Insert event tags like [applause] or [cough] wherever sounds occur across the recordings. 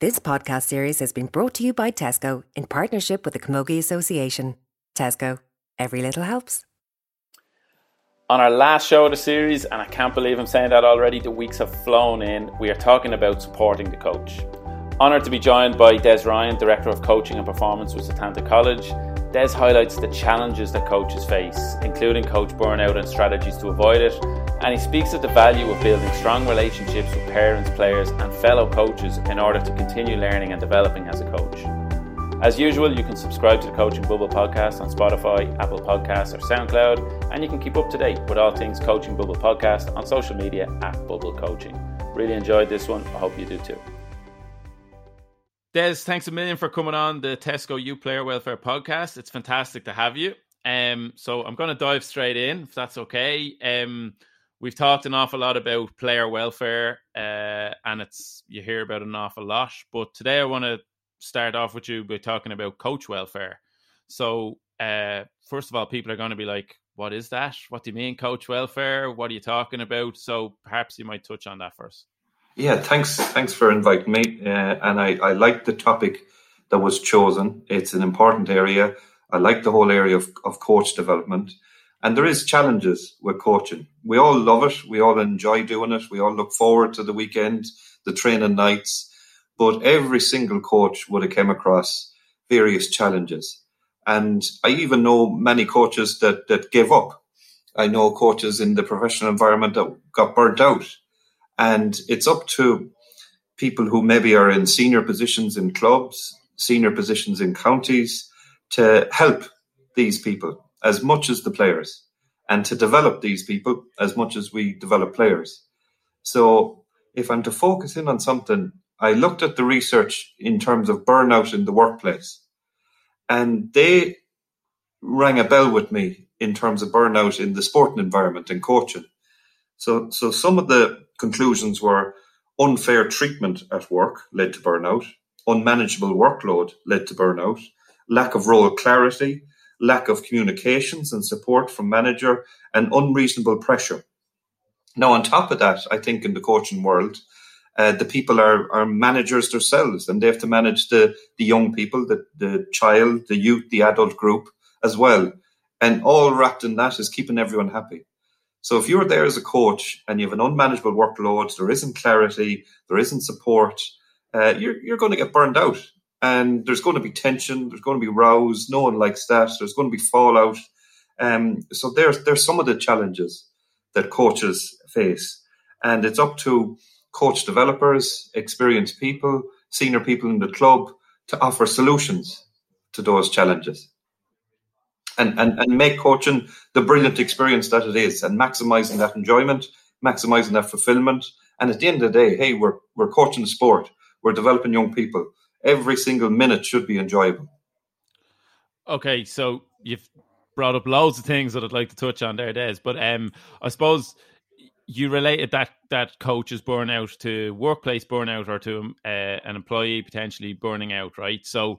This podcast series has been brought to you by Tesco in partnership with the Camogie Association. Tesco, every little helps. On our last show of the series, and I can't believe I'm saying that already, the weeks have flown in, we are talking about supporting the coach. Honoured to be joined by Des Ryan, Director of Coaching and Performance with Setanta College. Des highlights the challenges that coaches face, including coach burnout and strategies to avoid it, and he speaks of the value of building strong relationships with parents, players, and fellow coaches in order to continue learning and developing as a coach. As usual, you can subscribe to the Coaching Bubble podcast on Spotify, Apple Podcasts, or SoundCloud, and you can keep up to date with all things Coaching Bubble podcast on social media at Bubble Coaching. Really enjoyed this one. I hope you do too. Des, thanks a million for coming on the Tesco U Player Welfare podcast. It's fantastic to have you. Um, so I'm going to dive straight in, if that's okay. Um, we've talked an awful lot about player welfare, uh, and it's you hear about an awful lot. But today I want to start off with you by talking about coach welfare. So, uh, first of all, people are going to be like, "What is that? What do you mean, coach welfare? What are you talking about?" So, perhaps you might touch on that first. Yeah, thanks. Thanks for inviting me. Uh, and I, I like the topic that was chosen. It's an important area. I like the whole area of, of coach development. And there is challenges with coaching. We all love it. We all enjoy doing it. We all look forward to the weekend, the training nights. But every single coach would have came across various challenges. And I even know many coaches that, that gave up. I know coaches in the professional environment that got burnt out and it's up to people who maybe are in senior positions in clubs, senior positions in counties, to help these people as much as the players and to develop these people as much as we develop players. So if I'm to focus in on something, I looked at the research in terms of burnout in the workplace and they rang a bell with me in terms of burnout in the sporting environment and coaching. So, so some of the conclusions were unfair treatment at work led to burnout, unmanageable workload led to burnout, lack of role clarity, lack of communications and support from manager, and unreasonable pressure. Now, on top of that, I think in the coaching world, uh, the people are, are managers themselves and they have to manage the, the young people, the, the child, the youth, the adult group as well. And all wrapped in that is keeping everyone happy. So if you're there as a coach and you have an unmanageable workload, there isn't clarity, there isn't support, uh, you're, you're going to get burned out. And there's going to be tension, there's going to be rows, no one likes that, there's going to be fallout. Um, so there's, there's some of the challenges that coaches face. And it's up to coach developers, experienced people, senior people in the club to offer solutions to those challenges and, and, and make coaching the brilliant experience that it is and maximizing that enjoyment, maximizing that fulfillment. And at the end of the day, hey, we're, we're coaching sport. We're developing young people. Every single minute should be enjoyable. Okay, so you've brought up loads of things that I'd like to touch on there, Des. But um, I suppose you related that that coaches burnout to workplace burnout or to uh, an employee potentially burning out, right? So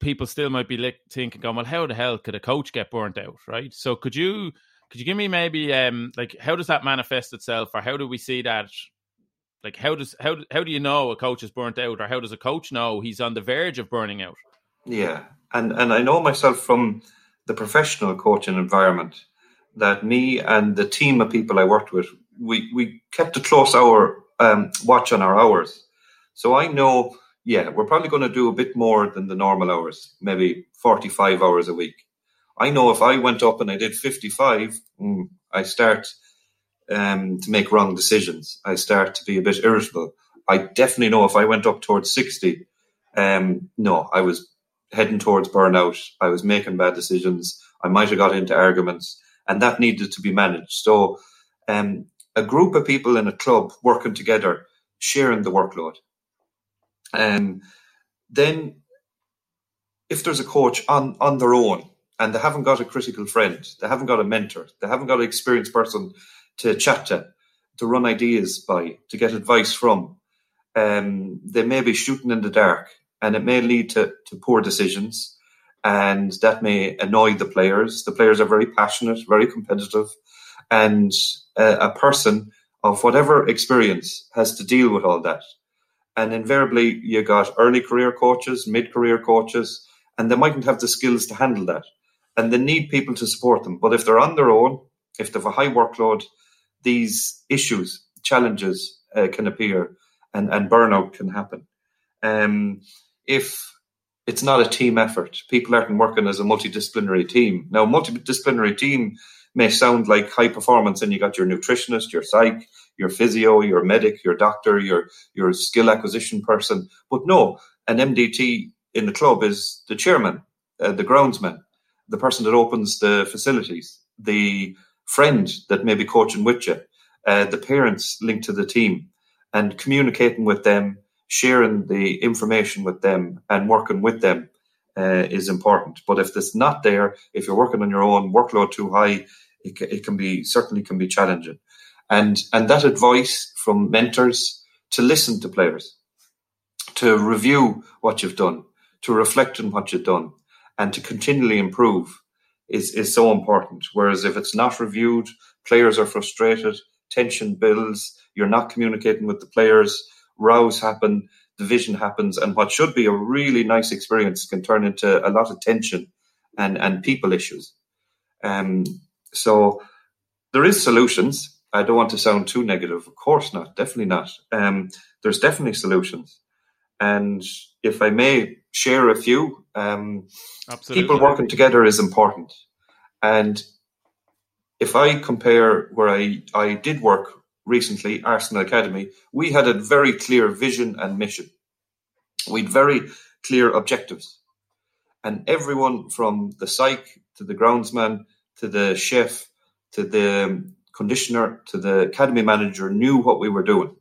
people still might be thinking, going, well, how the hell could a coach get burnt out, right? So could you could you give me maybe um like how does that manifest itself, or how do we see that? Like how does how how do you know a coach is burnt out, or how does a coach know he's on the verge of burning out? Yeah, and and I know myself from the professional coaching environment that me and the team of people I worked with, we we kept a close hour um, watch on our hours. So I know yeah, we're probably going to do a bit more than the normal hours, maybe 45 hours a week. I know if I went up and I did 55, mm, I start um, to make wrong decisions. I start to be a bit irritable. I definitely know if I went up towards 60, um, no, I was heading towards burnout. I was making bad decisions. I might have got into arguments, and that needed to be managed. So, um, a group of people in a club working together, sharing the workload. Um, then, if there's a coach on, on their own and they haven't got a critical friend, they haven't got a mentor, they haven't got an experienced person to chat to, to run ideas by, to get advice from, um, they may be shooting in the dark and it may lead to, to poor decisions and that may annoy the players. The players are very passionate, very competitive, and uh, a person of whatever experience has to deal with all that And invariably, you got early career coaches, mid career coaches, and they mightn't have the skills to handle that. And they need people to support them. But if they're on their own, if they have a high workload, these issues, challenges uh, can appear and, and burnout can happen. Um, if it's not a team effort, people aren't working as a multidisciplinary team. Now, multidisciplinary team may sound like high performance, and you got your nutritionist, your psych, your physio, your medic, your doctor, your your skill acquisition person. But no, an MDT in the club is the chairman, uh, the groundsman, the person that opens the facilities, the friend that may be coaching with you, uh, the parents linked to the team, and communicating with them, sharing the information with them, and working with them uh, is important. But if it's not there, if you're working on your own, workload too high, it, it can be certainly can be challenging. And and that advice from mentors to listen to players, to review what you've done, to reflect on what you've done, and to continually improve is is so important. Whereas if it's not reviewed, players are frustrated, tension builds, you're not communicating with the players, rows happen, division happens, and what should be a really nice experience can turn into a lot of tension and, and people issues. Um, so there is solutions. I don't want to sound too negative. Of course not. Definitely not. Um, there's definitely solutions. And if I may share a few, um, people working together is important. And if I compare where I, I did work recently, Arsenal Academy, we had a very clear vision and mission. We had very clear objectives. And everyone from the psych to the groundsman to the chef to the conditioner to the academy manager knew what we were doing.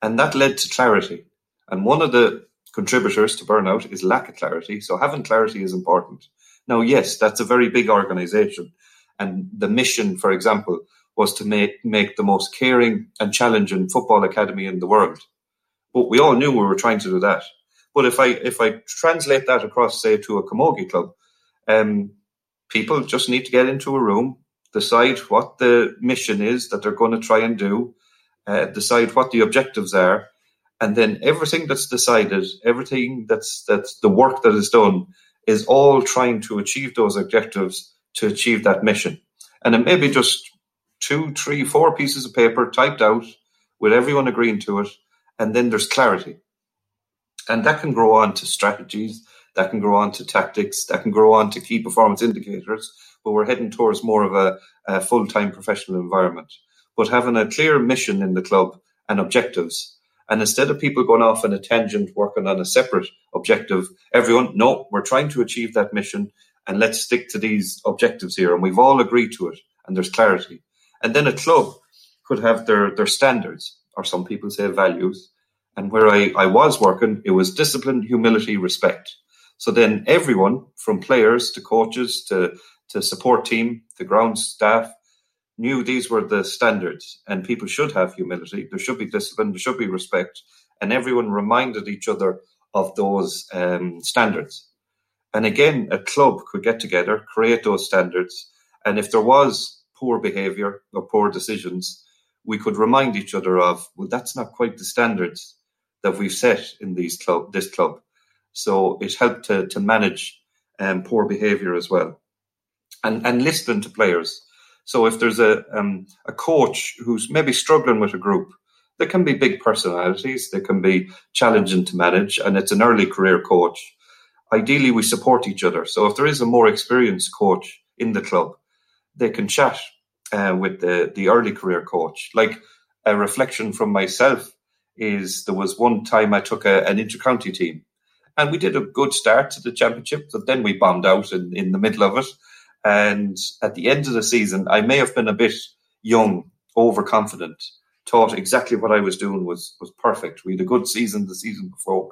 And that led to clarity. And one of the contributors to burnout is lack of clarity. So having clarity is important. Now, yes, that's a very big organization. And the mission, for example, was to make, make the most caring and challenging football academy in the world. But we all knew we were trying to do that. But if I if I translate that across, say, to a camogie club, um, people just need to get into a room, decide what the mission is that they're going to try and do, uh, decide what the objectives are, and then everything that's decided, everything that's that's the work that is done, is all trying to achieve those objectives to achieve that mission. And it may be just two, three, four pieces of paper typed out with everyone agreeing to it, and then there's clarity. And that can grow on to strategies, that can grow on to tactics, that can grow on to key performance indicators, but we're heading towards more of a, a full time professional environment. But having a clear mission in the club and objectives, and instead of people going off on a tangent working on a separate objective, everyone, no, we're trying to achieve that mission and let's stick to these objectives here. And we've all agreed to it and there's clarity. And then a club could have their, their standards, or some people say values. And where I, I was working, it was discipline, humility, respect. So then everyone from players to coaches to, to support team, the ground staff knew these were the standards and people should have humility. There should be discipline. There should be respect. And everyone reminded each other of those um, standards. And again, a club could get together, create those standards. And if there was poor behavior or poor decisions, we could remind each other of, well, that's not quite the standards that we've set in these club, this club. So it helped to, to manage um, poor behavior as well. And, and listen to players. So if there's a, um, a coach who's maybe struggling with a group, there can be big personalities, they can be challenging to manage, and it's an early career coach. Ideally, we support each other. So if there is a more experienced coach in the club, they can chat uh, with the, the early career coach. Like a reflection from myself is there was one time I took a, an intercounty team and we did a good start to the championship, but then we bombed out in, in the middle of it. And at the end of the season, I may have been a bit young, overconfident, thought exactly what I was doing was, was perfect. We had a good season the season before.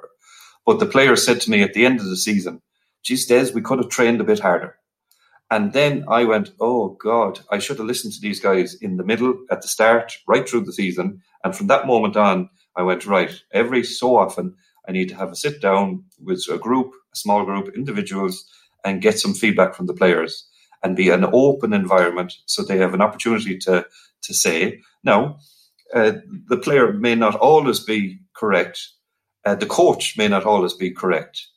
But the players said to me at the end of the season, geez, Des, we could have trained a bit harder. And then I went, oh God, I should have listened to these guys in the middle, at the start, right through the season. And from that moment on, I went, right, every so often, I need to have a sit down with a group, a small group, individuals, and get some feedback from the players and be an open environment so they have an opportunity to, to say, now, uh, the player may not always be correct, Uh, the coach may not always be correct,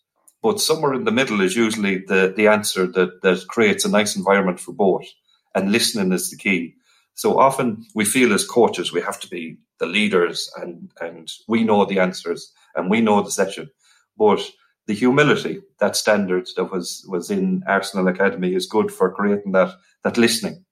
but somewhere in the middle is usually the, the answer that, that creates a nice environment for both. And listening is the key. So often we feel as coaches we have to be the leaders and, and we know the answers and we know the session. But the humility, that standard that was, was in Arsenal Academy is good for creating that, that listening.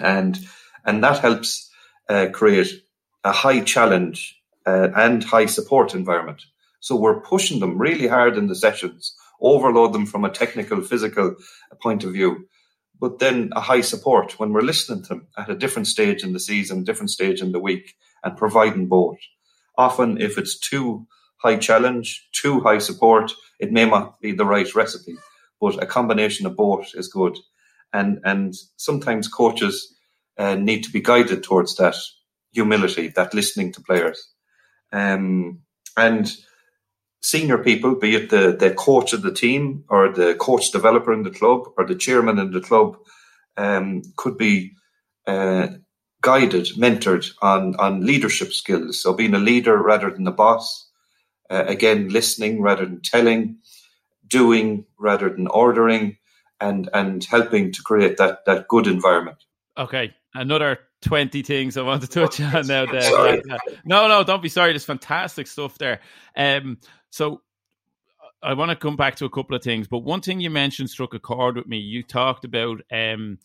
And, and that helps uh, create a high challenge uh, and high support environment. So we're pushing them really hard in the sessions, overload them from a technical, physical point of view, but then a high support when we're listening to them at a different stage in the season, different stage in the week, and providing both. Often, if it's too high challenge, too high support, it may not be the right recipe, but a combination of both is good. And and sometimes coaches uh, need to be guided towards that humility, that listening to players. Um, and senior people, be it the, the coach of the team or the coach developer in the club or the chairman in the club, um, could be uh, guided, mentored on, on leadership skills. So being a leader rather than a boss, uh, again, listening rather than telling, doing rather than ordering, and, and helping to create that, that good environment. Okay. Another 20 things I want to touch on now. There. No, no, don't be sorry. There's fantastic stuff there. Um, so I want to come back to a couple of things, but one thing you mentioned struck a chord with me. You talked about um,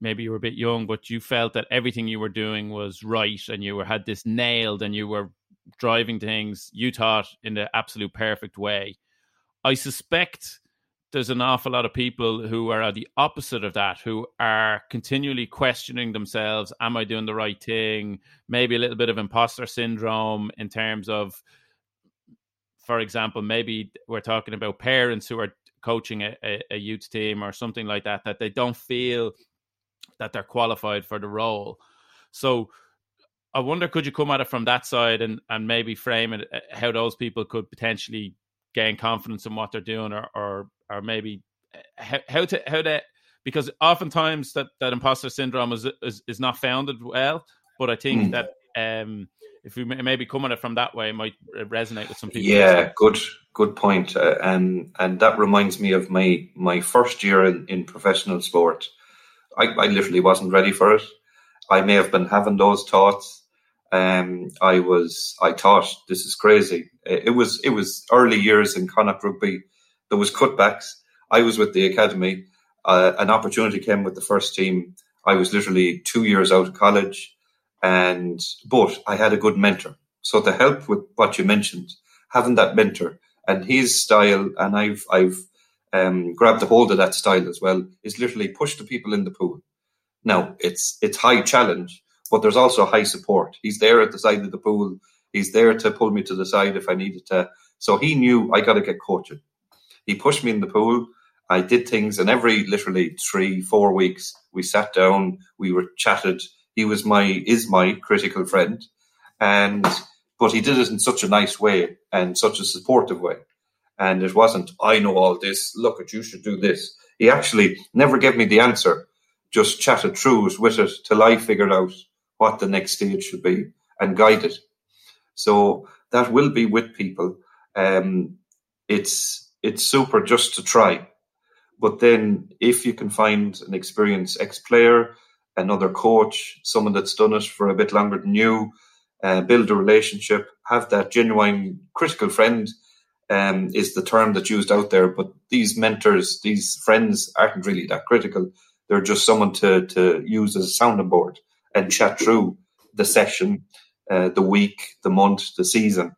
maybe you were a bit young, but you felt that everything you were doing was right and you were had this nailed and you were driving things you thought in the absolute perfect way. I suspect there's an awful lot of people who are the opposite of that, who are continually questioning themselves Am I doing the right thing? Maybe a little bit of imposter syndrome in terms of, for example, maybe we're talking about parents who are coaching a, a, a youth team or something like that, that they don't feel that they're qualified for the role. So, I wonder, could you come at it from that side and, and maybe frame it uh, how those people could potentially gain confidence in what they're doing or, or or maybe how, how to how to because oftentimes that, that imposter syndrome is, is is not founded well. But I think mm. that um, if we maybe come at it from that way, it might resonate with some people. Yeah, good good point. Uh, and and that reminds me of my my first year in, in professional sport. I, I literally wasn't ready for it. I may have been having those thoughts. Um, I was I thought this is crazy. It was it was early years in Connacht rugby there was cutbacks. I was with the academy. Uh, an opportunity came with the first team. I was literally two years out of college, and but I had a good mentor. So to help with what you mentioned, having that mentor and his style, and I've I've um, grabbed a hold of that style as well, is literally push the people in the pool. Now it's it's high challenge, but there's also high support. He's there at the side of the pool. He's there to pull me to the side if I needed to. So he knew I got to get coaching. He pushed me in the pool. I did things, and every literally three, four weeks, we sat down, we were chatted. He was my is my critical friend, and but he did it in such a nice way and such a supportive way. And it wasn't, I know all this. Look at you should do this. He actually never gave me the answer, just chatted through it with it till I figured out what the next stage should be and guided. So that will be with people. Um, it's it's super just to try. But then if you can find an experienced ex player, another coach, someone that's done it for a bit longer than you, uh, build a relationship, have that genuine critical friend um, is the term that's used out there. But these mentors, these friends aren't really that critical. They're just someone to, to use as a sounding board and chat through the session, uh, the week, the month, the season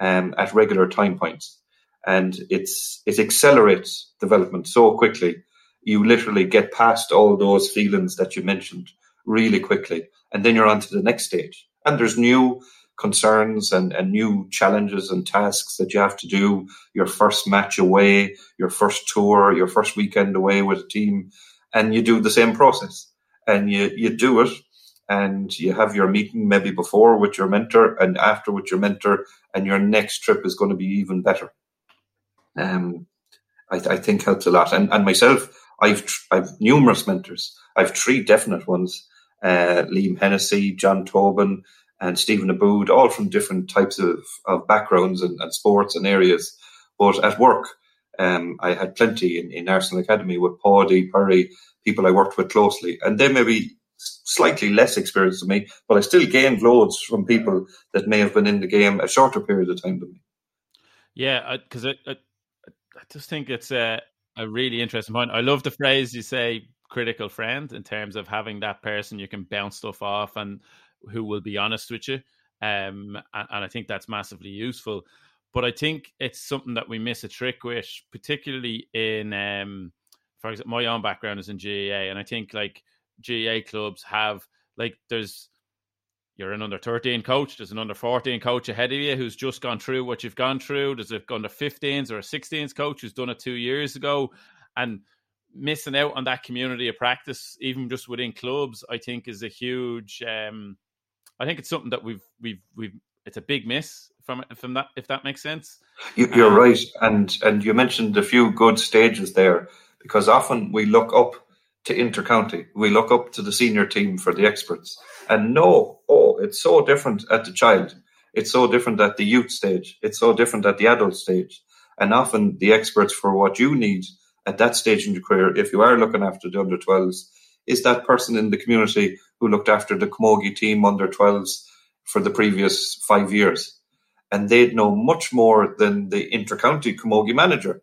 um, at regular time points and it's it accelerates development so quickly. You literally get past all those feelings that you mentioned really quickly, and then you're on to the next stage. And there's new concerns and, and new challenges and tasks that you have to do. Your first match away, your first tour, your first weekend away with a team, and you do the same process. And you, you do it and you have your meeting maybe before with your mentor and after with your mentor, and your next trip is going to be even better um, I, I, think helps a lot. And, and myself, I've I've numerous mentors. I've three definite ones: uh, Liam Hennessy, John Tobin, and Stephen Aboud, all from different types of, of backgrounds and, and sports and areas. But at work, um, I had plenty in, in Arsenal Academy with Paddy, Perry, people I worked with closely, and they may be slightly less experienced than me, but I still gained loads from people that may have been in the game a shorter period of time than me. Yeah, because I, I, I, just think it's a, a really interesting point. I love the phrase you say critical friend in terms of having that person you can bounce stuff off and who will be honest with you. Um, and, and I think that's massively useful. But I think it's something that we miss a trick with, particularly in, um, for example, my own background is in GAA, and I think like GAA clubs have like there's you're an under 13 coach, there's an under 14 coach ahead of you who's just gone through what you've gone through. There's a under 15s or a 16s coach who's done it two years ago. And missing out on that community of practice, even just within clubs, I think is a huge um, I think it's something that we've we've we've it's a big miss from from that if that makes sense. You, are um, right, and and you mentioned a few good stages there because often we look up to intercounty, we look up to the senior team for the experts, and no, oh, it's so different at the child, it's so different at the youth stage, it's so different at the adult stage, and often the experts for what you need at that stage in your career, if you are looking after the under 12s, is that person in the community who looked after the Camogie team under 12s for the previous five years. And they'd know much more than the intercounty Camogie manager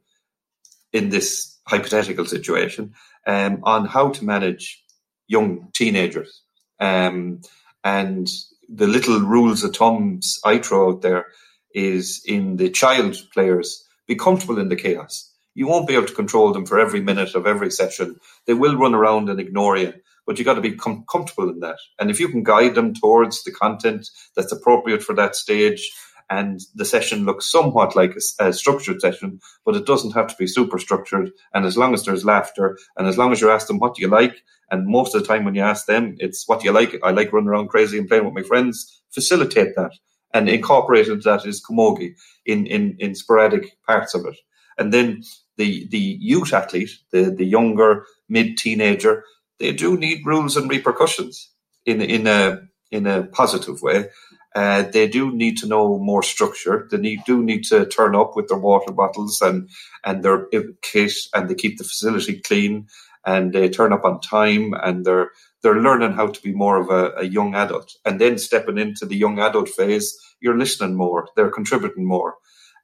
in this hypothetical situation um, on how to manage young teenagers. Um, and the little rules of thumbs I throw out there is in the child players, be comfortable in the chaos. You won't be able to control them for every minute of every session. They will run around and ignore you but you got to be com- comfortable in that. And if you can guide them towards the content that's appropriate for that stage, and the session looks somewhat like a, a, structured session, but it doesn't have to be super structured. And as long as there's laughter, and as long as you ask them what do you like, and most of the time when you ask them, it's what do you like. I like running around crazy and playing with my friends. Facilitate that and incorporate into that is camogie in, in, in sporadic parts of it. And then the the youth athlete, the the younger mid teenager, they do need rules and repercussions in in a in a positive way. Uh, they do need to know more structure. They need, do need to turn up with their water bottles and and their kit, and they keep the facility clean, and they turn up on time, and they're they're learning how to be more of a, a young adult. And then stepping into the young adult phase, you're listening more. They're contributing more.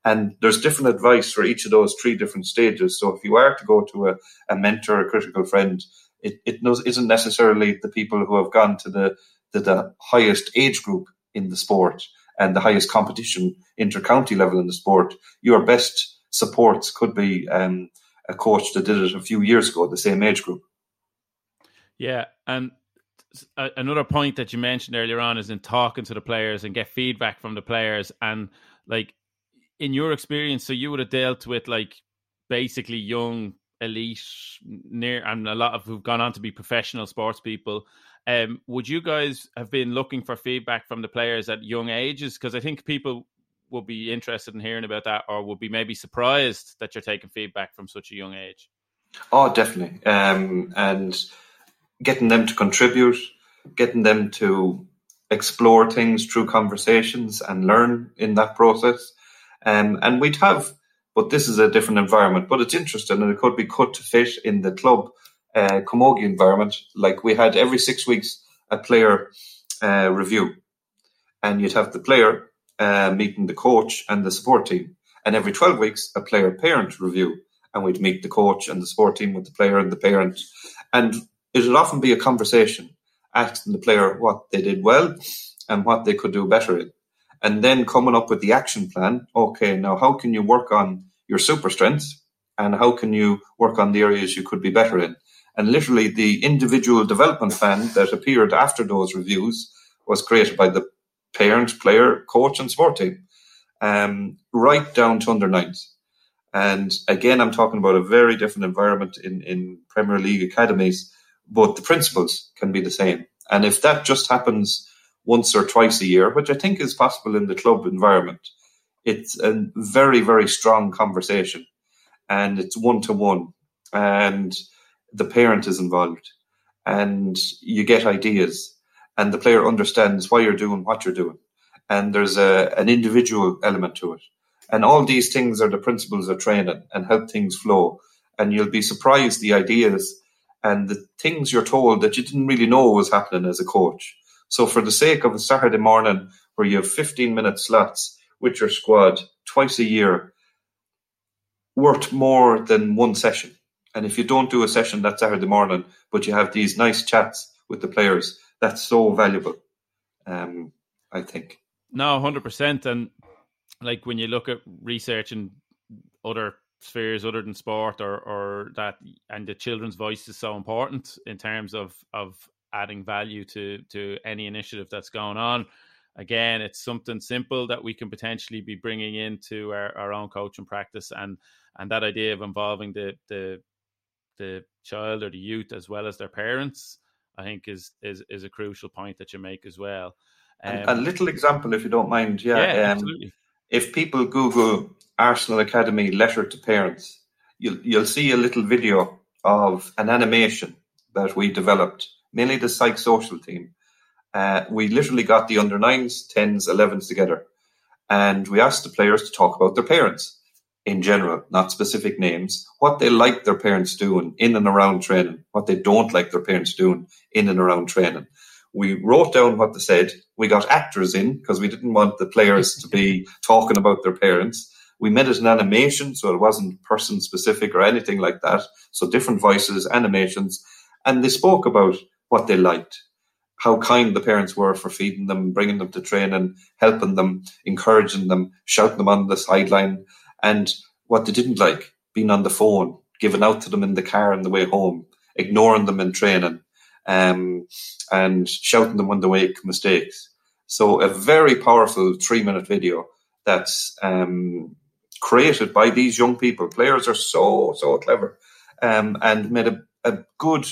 And there's different advice for each of those three different stages. So if you are to go to a, a mentor, a critical friend, it, it knows, isn't necessarily the people who have gone to the, the, the highest age group in the sport and the highest competition inter-county level in the sport. Your best supports could be um, a coach that did it a few years ago, the same age group. Yeah, and another point that you mentioned earlier on is in talking to the players and get feedback from the players and like in your experience so you would have dealt with like basically young elite near and a lot of who've gone on to be professional sports people um, would you guys have been looking for feedback from the players at young ages? Because i think people will be interested in hearing about that or would be maybe surprised that you're taking feedback from such a young age. Oh definitely. Um, and getting them to contribute getting them to explore things through conversations and learn in that process. Um, and we'd have but this is a different environment. But it's interesting, and it could be cut to fit in the club uh, camogie environment. Like we had every six weeks a player uh, review, and you'd have the player uh, meeting the coach and the support team, and every twelve weeks a player parent review, and we'd meet the coach and the support team with the player and the parent, and it would often be a conversation, asking the player what they did well and what they could do better in and then coming up with the action plan. Okay, now how can you work on your super strengths and how can you work on the areas you could be better in? And literally, the individual development plan that appeared after those reviews was created by the parent, player, coach, and sport team, um, right down to under nines. And again, I'm talking about a very different environment in, in Premier League academies, but the principles can be the same. And if that just happens once or twice a year, which I think is possible in the club environment, it's a very, very strong conversation and it's one to one and the parent is involved and you get ideas and the player understands why you're doing what you're doing. And there's a, an individual element to it. And all these things are the principles of training and help things flow. And you'll be surprised the ideas and the things you're told that you didn't really know was happening as a coach. So for the sake of a Saturday morning where you have 15 minute slots with your squad twice a year, worth more than one session. And if you don't do a session that Saturday morning, but you have these nice chats with the players, that's so valuable. Um, I think. No, hundred percent. And like when you look at research in other spheres other than sport, or or that, and the children's voice is so important in terms of of adding value to to any initiative that's going on. Again, it's something simple that we can potentially be bringing into our, our own coaching practice, and and that idea of involving the the the child or the youth as well as their parents I think is is is a crucial point that you make as well. Um, a little example, if you don't mind, yeah. yeah um, absolutely. If people Google Arsenal Academy letter to parents, you'll you'll see a little video of an animation that we developed, mainly the psychosocial team. Uh, we literally got the under nines, tens, elevens together, and we asked the players to talk about their parents in general, not specific names, what they like their parents doing in and around training, what they don't like their parents doing in and around training. We wrote down what they said. We got actors in because we didn't want the players to be [laughs] talking about their parents. We made it an animation, so it wasn't person specific or anything like that. So different voices, animations, and they spoke about what they liked, how kind the parents were for feeding them, bringing them to training, helping them, encouraging them, shouting them on the sideline, and what they didn't like, being on the phone, giving out to them in the car on the way home, ignoring them in training, um, and shouting them when they make mistakes. So a very powerful three minute video that's um, created by these young people. Players are so, so clever um, and made a, a good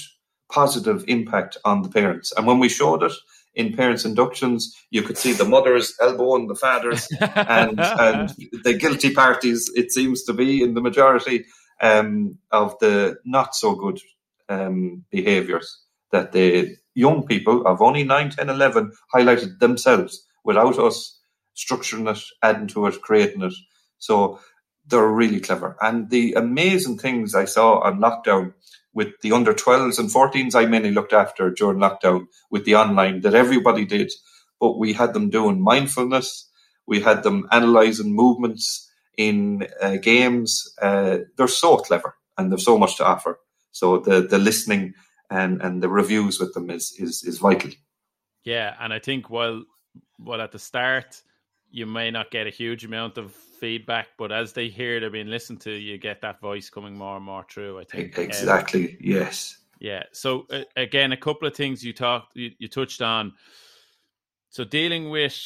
positive impact on the parents. And when we showed it, in parents' inductions, you could see the mothers elbowing the fathers [laughs] and, and the guilty parties, it seems to be in the majority um, of the not so good um, behaviours that the young people of only 9, 10, 11 highlighted themselves without us structuring it, adding to it, creating it. So they're really clever. And the amazing things I saw on lockdown with the under 12s and 14s I mainly looked after during lockdown with the online that everybody did. But we had them doing mindfulness. We had them analyzing movements in uh, games. Uh, they're so clever and they've so much to offer. So the, the listening and, and the reviews with them is, is, is vital. Yeah. And I think while, while at the start, you may not get a huge amount of feedback, but as they hear they're being listened to, you get that voice coming more and more through. I think exactly. Um, yes. Yeah. So uh, again, a couple of things you talked, you, you touched on. So dealing with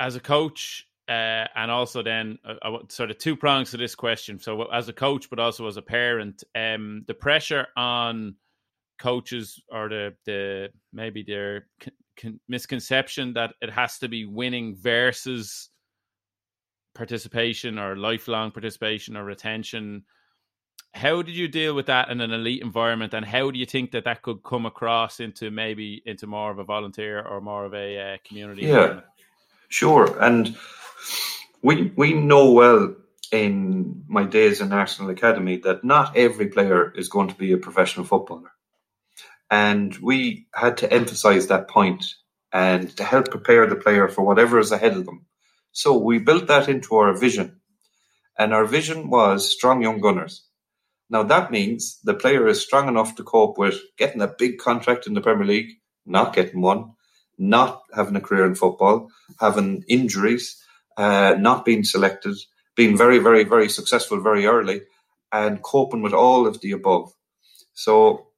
as a coach, uh, and also then uh, sort of two prongs to this question. So as a coach, but also as a parent, um, the pressure on coaches or the the maybe their con- misconception that it has to be winning versus participation or lifelong participation or retention. How did you deal with that in an elite environment, and how do you think that that could come across into maybe into more of a volunteer or more of a uh, community? Yeah, sure. And we we know well in my days in Arsenal Academy that not every player is going to be a professional footballer, and we had to emphasise that point and to help prepare the player for whatever is ahead of them. So we built that into our vision. And our vision was strong young gunners. Now that means the player is strong enough to cope with getting a big contract in the Premier League, not getting one, not having a career in football, having injuries, uh, not being selected, being very, very, very successful very early, and coping with all of the above. So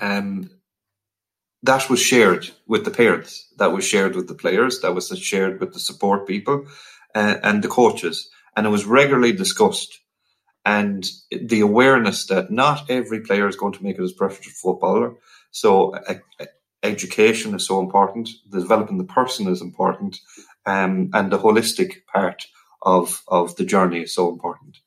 um, that was shared with the parents, that was shared with the players, that was shared with the support people uh, and the coaches, and it was regularly discussed. And the awareness that not every player is going to make it as professional footballer. So uh, education is so important. The developing the person is important, um, and the holistic part of of the journey is so important.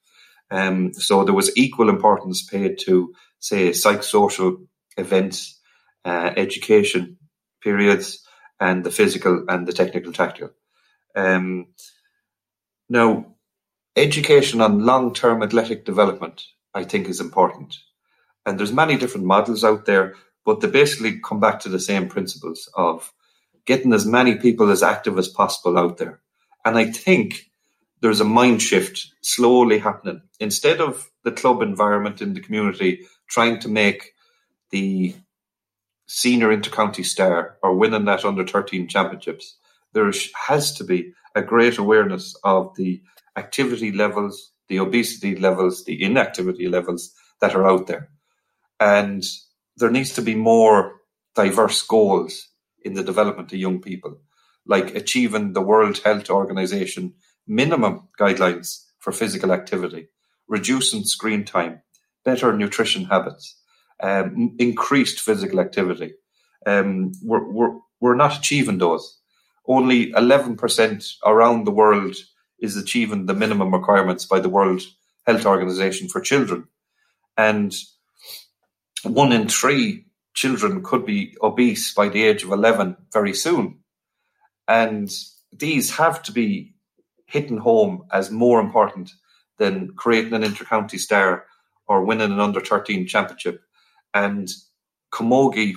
Um, so there was equal importance paid to, say, psychosocial events uh, education, periods and the physical and the technical tactical. Um, now, education on long-term athletic development, I think, is important. And there's many different models out there, but they basically come back to the same principles of getting as many people as active as possible out there. And I think there's a mind shift slowly happening. Instead of the club environment in the community trying to make the senior intercounty star or winning that under 13 championships, there has to be a great awareness of the activity levels, the obesity levels, the inactivity levels that are out there. And there needs to be more diverse goals in the development of young people, like achieving the World Health Organization minimum guidelines for physical activity, reducing screen time, better nutrition habits, um, increased physical activity. Um, we're, we're, we're not achieving those. Only 11% around the world is achieving the minimum requirements by the World Health Organization for children. And one in three children could be obese by the age of 11 very soon. And these have to be hitting home as more important than creating an intercounty star or winning an under 13 championship. And Camogie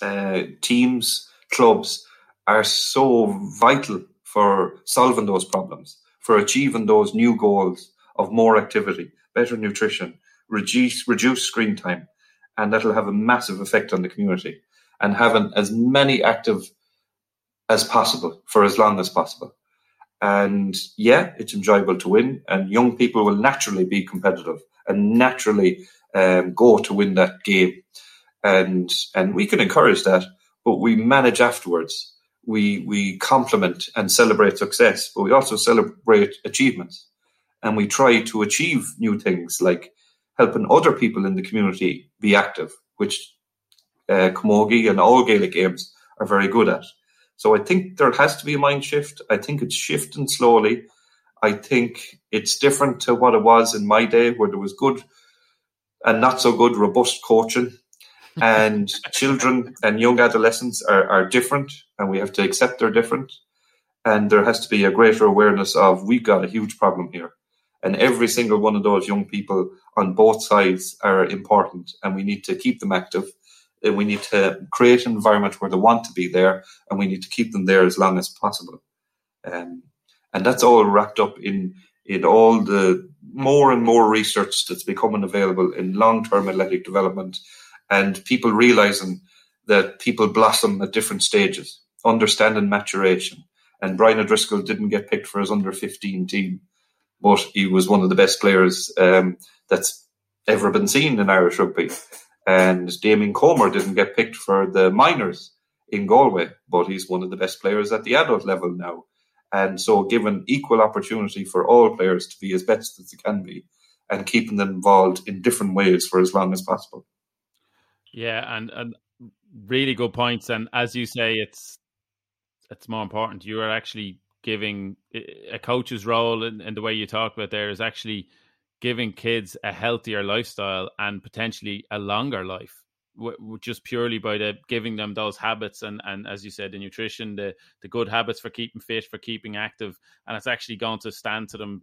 uh, teams, clubs are so vital for solving those problems, for achieving those new goals of more activity, better nutrition, reduce, reduce screen time, and that'll have a massive effect on the community and having as many active as possible for as long as possible. And yeah, it's enjoyable to win, and young people will naturally be competitive and naturally um, go to win that game, and and we can encourage that, but we manage afterwards. We we compliment and celebrate success, but we also celebrate achievements, and we try to achieve new things like helping other people in the community be active, which uh, Camogie and all Gaelic games are very good at. So I think there has to be a mind shift. I think it's shifting slowly. I think it's different to what it was in my day, where there was good and not so good, robust coaching. [laughs] And children and young adolescents are, are different, and we have to accept they're different. And there has to be a greater awareness of we've got a huge problem here. And every single one of those young people on both sides are important, and we need to keep them active. And we need to create an environment where they want to be there, and we need to keep them there as long as possible. Um, and that's all wrapped up in in all the more and more research that's becoming available in long term athletic development, and people realizing that people blossom at different stages, understanding maturation. And Brian O'Driscoll didn't get picked for his under 15 team but he was one of the best players um, that's ever been seen in Irish rugby. And Damien Comer didn't get picked for the minors in Galway, but he's one of the best players at the adult level now. And so, given equal opportunity for all players to be as best as they can be, and keeping them involved in different ways for as long as possible. Yeah, and and really good points. And as you say, it's it's more important. You are actually giving a coach's role in, in the way you talk about there is actually giving kids a healthier lifestyle and potentially a longer life just purely by the giving them those habits and and as you said the nutrition the the good habits for keeping fit for keeping active and it's actually going to stand to them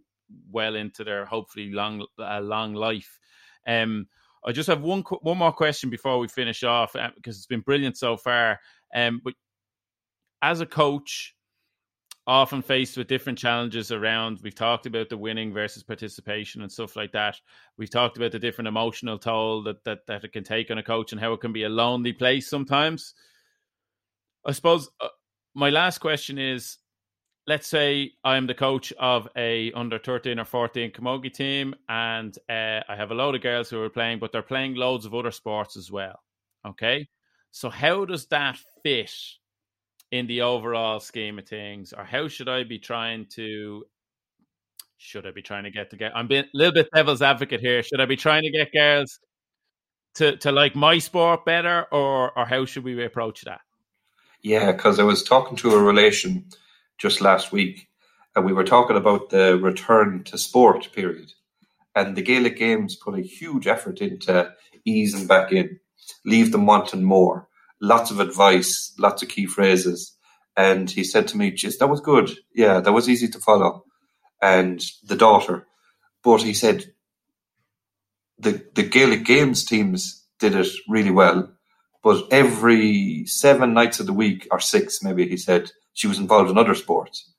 well into their hopefully long uh, long life. Um I just have one one more question before we finish off uh, because it's been brilliant so far. Um but as a coach often faced with different challenges around we've talked about the winning versus participation and stuff like that. We've talked about the different emotional toll that that, that it can take on a coach and how it can be a lonely place sometimes. I suppose uh, my last question is let's say i'm the coach of a under 13 or 14 camogie team and uh, i have a load of girls who are playing but they're playing loads of other sports as well okay? So how does that fit in the overall scheme of things, or how should I be trying to? Should I be trying to get to get? I'm being a little bit devil's advocate here. Should I be trying to get girls to to like my sport better, or or how should we approach that? Yeah, because I was talking to a relation just last week, and we were talking about the return to sport period, and the Gaelic Games put a huge effort into easing back in, leave them wanting more lots of advice, lots of key phrases. And he said to me, "Just that was good. Yeah, that was easy to follow." And the daughter, but he said the the Gaelic Games teams did it really well. But every seven nights of the week, or six maybe, he said she was involved in other sports,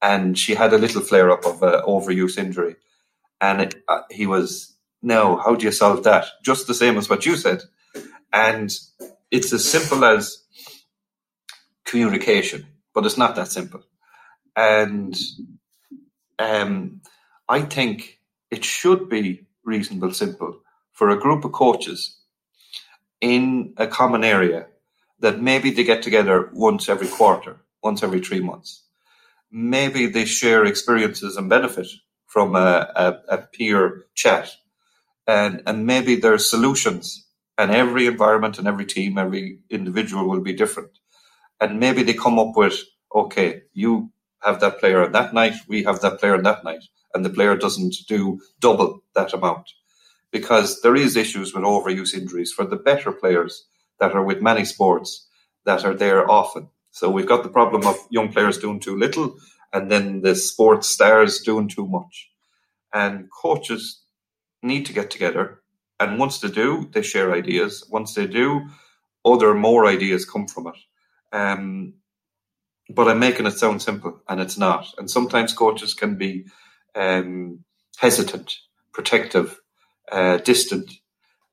and she had a little flare up of uh, overuse injury, and it, uh, he was no, how do you solve that? Just the same as what you said, and it's as simple as communication, but it's not that simple, and um, I think it should be reasonable simple for a group of coaches in a common area that maybe they get together once every quarter, once every three months. Maybe they share experiences and benefit from a, a, a peer chat. And, and maybe there's solutions and every environment and every team, every individual will be different. And maybe they come up with, okay, you have that player on that night, we have that player on that night, and the player doesn't do double that amount because there is issues with overuse injuries for the better players that are with many sports that are there often. So we've got the problem of young players doing too little and then the sports stars doing too much. And coaches need to get together. And once they do, they share ideas. Once they do, other more ideas come from it. Um, but I'm making it sound simple, and it's not. And sometimes coaches can be um, hesitant, protective, uh, distant,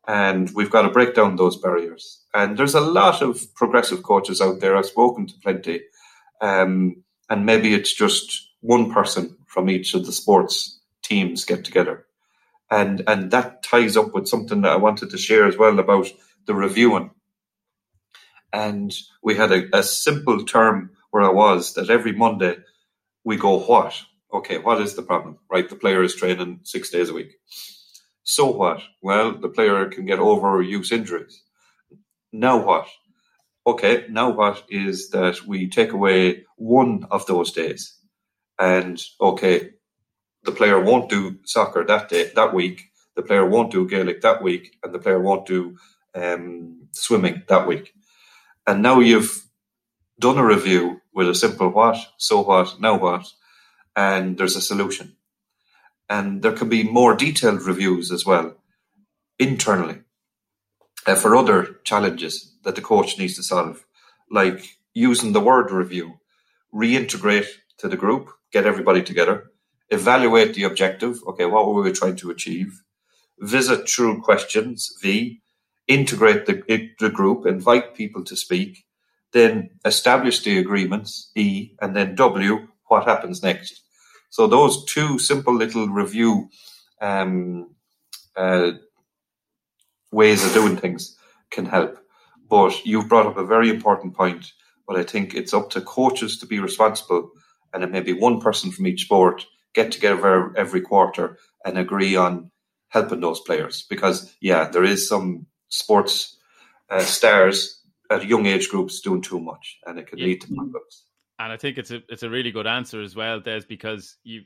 and we've got to break down those barriers. And there's a lot of progressive coaches out there. I've spoken to plenty, um, and maybe it's just one person from each of the sports teams get together, and and that ties up with something that I wanted to share as well about the reviewing. And we had a, a simple term where I was that every Monday we go what okay, what is the problem? Right, the player is training six days a week. So what? Well, the player can get overuse injuries. Now what? Okay, now what is that we take away one of those days, and okay, the player won't do soccer that day that week. The player won't do Gaelic that week, and the player won't do um, swimming that week. And now you've done a review with a simple what, so what, now what, and there's a solution. And there can be more detailed reviews as well internally uh, for other challenges that the coach needs to solve, like using the word review, reintegrate to the group, get everybody together, evaluate the objective. Okay, what were we trying to achieve? Visit through questions, V, integrate the, the group, invite people to speak, then establish the agreements, E, and then W, what happens next. So those two simple little review um, uh, ways of doing things can help. But you've brought up a very important point. But I think it's up to coaches to be responsible, and it may be one person from each sport get together every quarter and agree on helping those players. Because yeah, there is some sports uh, stars at young age groups doing too much, and it can yeah. lead to problems and I think it's a it's a really good answer as well, Des, because you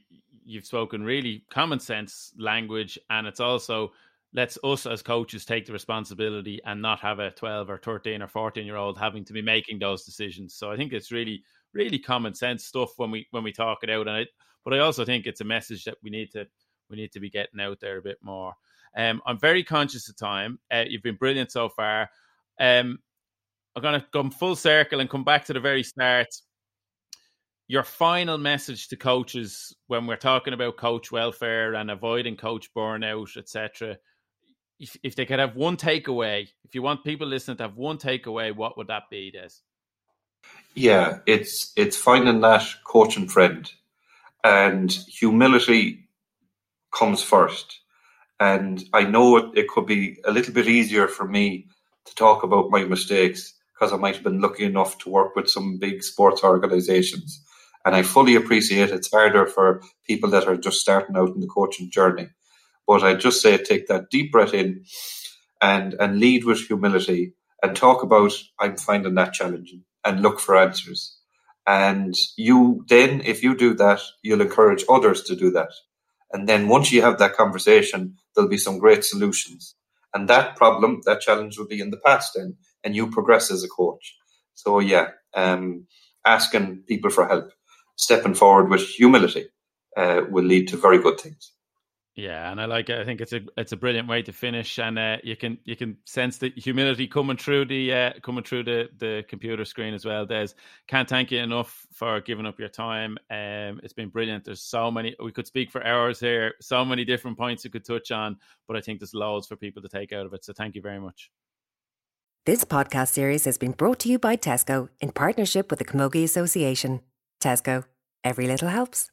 you've spoken really common sense language, and it's also lets us as coaches take the responsibility and not have a 12 or 13 or 14 year old having to be making those decisions so i think it's really really common sense stuff when we when we talk it out and it but i also think it's a message that we need to we need to be getting out there a bit more. Um, i'm very conscious of time. Uh, you've been brilliant so far. Um, i'm going to come full circle and come back to the very start. Your final message to coaches when we're talking about coach welfare and avoiding coach burnout, etc. If, if they could have one takeaway, if you want people listening to have one takeaway, what would that be, Des? Yeah, it's it's finding that coaching friend, and humility comes first. And I know it, it could be a little bit easier for me to talk about my mistakes because I might have been lucky enough to work with some big sports organizations and I fully appreciate it's harder for people that are just starting out in the coaching journey. But I just say take that deep breath in and and lead with humility and talk about I'm finding that challenging and look for answers. And you then, if you do that, you'll encourage others to do that. And then once you have that conversation, there'll be some great solutions. And that problem, that challenge will be in the past then, and you progress as a coach. So yeah, um, asking people for help, stepping forward with humility, uh, will lead to very good things. Yeah, and I like it. I think it's a it's a brilliant way to finish, and uh, you can you can sense the humility coming through the uh, coming through the, the computer screen as well. Des, can't thank you enough for giving up your time. Um, it's been brilliant. There's so many we could speak for hours here. So many different points we could touch on, but I think there's loads for people to take out of it. So thank you very much. This podcast series has been brought to you by Tesco in partnership with the Camogie Association. Tesco, every little helps.